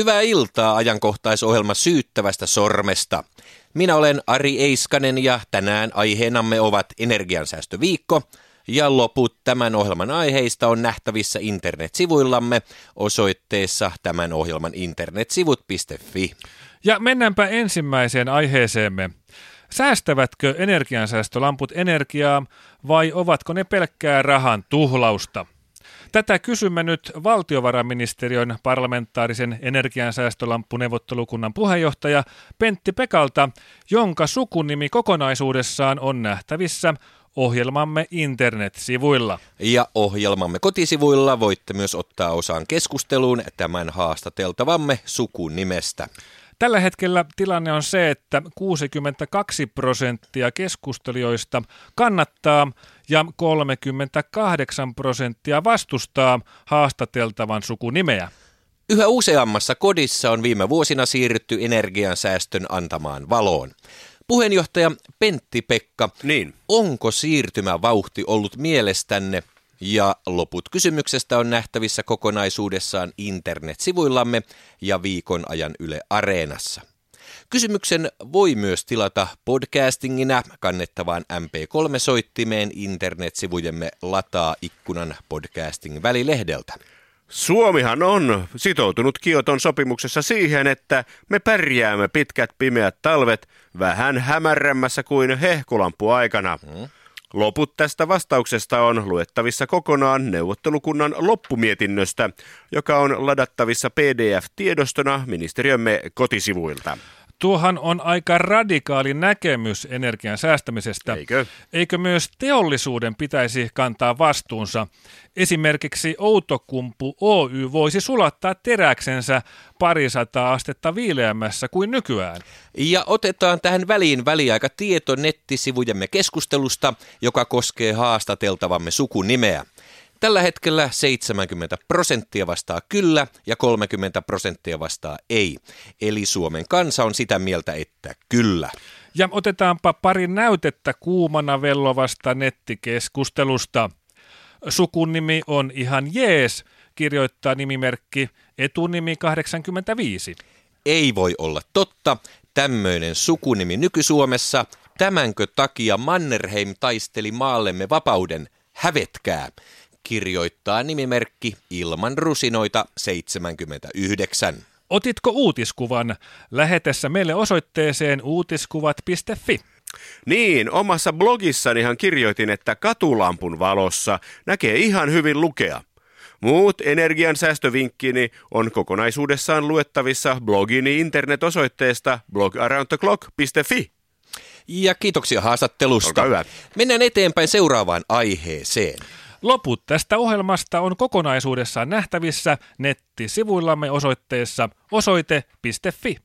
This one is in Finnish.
Hyvää iltaa ajankohtaisohjelma Syyttävästä sormesta. Minä olen Ari Eiskanen ja tänään aiheenamme ovat Energiansäästöviikko ja loput tämän ohjelman aiheista on nähtävissä internetsivuillamme osoitteessa tämän ohjelman internetsivut.fi. Ja mennäänpä ensimmäiseen aiheeseemme. Säästävätkö energiansäästölamput energiaa vai ovatko ne pelkkää rahan tuhlausta? Tätä kysymme nyt valtiovarainministeriön parlamentaarisen energiansäästölamppuneuvottelukunnan puheenjohtaja Pentti Pekalta, jonka sukunimi kokonaisuudessaan on nähtävissä ohjelmamme internetsivuilla. Ja ohjelmamme kotisivuilla voitte myös ottaa osaan keskusteluun tämän haastateltavamme sukunimestä. Tällä hetkellä tilanne on se, että 62 prosenttia keskustelijoista kannattaa ja 38 prosenttia vastustaa haastateltavan sukunimeä. Yhä useammassa kodissa on viime vuosina siirrytty energiansäästön antamaan valoon. Puheenjohtaja Pentti Pekka, niin. onko siirtymävauhti ollut mielestänne ja loput kysymyksestä on nähtävissä kokonaisuudessaan internetsivuillamme ja viikon ajan Yle Areenassa. Kysymyksen voi myös tilata podcastingina kannettavaan MP3-soittimeen internetsivujemme lataa ikkunan podcasting välilehdeltä. Suomihan on sitoutunut Kioton sopimuksessa siihen, että me pärjäämme pitkät pimeät talvet vähän hämärämmässä kuin hehkulampuaikana. Hmm. Loput tästä vastauksesta on luettavissa kokonaan neuvottelukunnan loppumietinnöstä, joka on ladattavissa PDF-tiedostona ministeriömme kotisivuilta. Tuohan on aika radikaali näkemys energian säästämisestä. Eikö? Eikö myös teollisuuden pitäisi kantaa vastuunsa? Esimerkiksi Outokumpu Oy voisi sulattaa teräksensä parisataa astetta viileämmässä kuin nykyään. Ja otetaan tähän väliin väliaika tieto nettisivujemme keskustelusta, joka koskee haastateltavamme sukunimeä. Tällä hetkellä 70 prosenttia vastaa kyllä ja 30 prosenttia vastaa ei. Eli Suomen kansa on sitä mieltä, että kyllä. Ja otetaanpa pari näytettä kuumana vellovasta nettikeskustelusta. Sukunimi on ihan jees, kirjoittaa nimimerkki etunimi 85. Ei voi olla totta. Tämmöinen sukunimi nyky-Suomessa. Tämänkö takia Mannerheim taisteli maallemme vapauden? Hävetkää kirjoittaa nimimerkki ilman rusinoita 79. Otitko uutiskuvan? Lähetessä meille osoitteeseen uutiskuvat.fi. Niin, omassa blogissanihan kirjoitin, että katulampun valossa näkee ihan hyvin lukea. Muut energiansäästövinkkini on kokonaisuudessaan luettavissa blogini internetosoitteesta blogaroundtheclock.fi. Ja kiitoksia haastattelusta. Mennään eteenpäin seuraavaan aiheeseen. Loput tästä ohjelmasta on kokonaisuudessaan nähtävissä nettisivuillamme osoitteessa osoite.fi.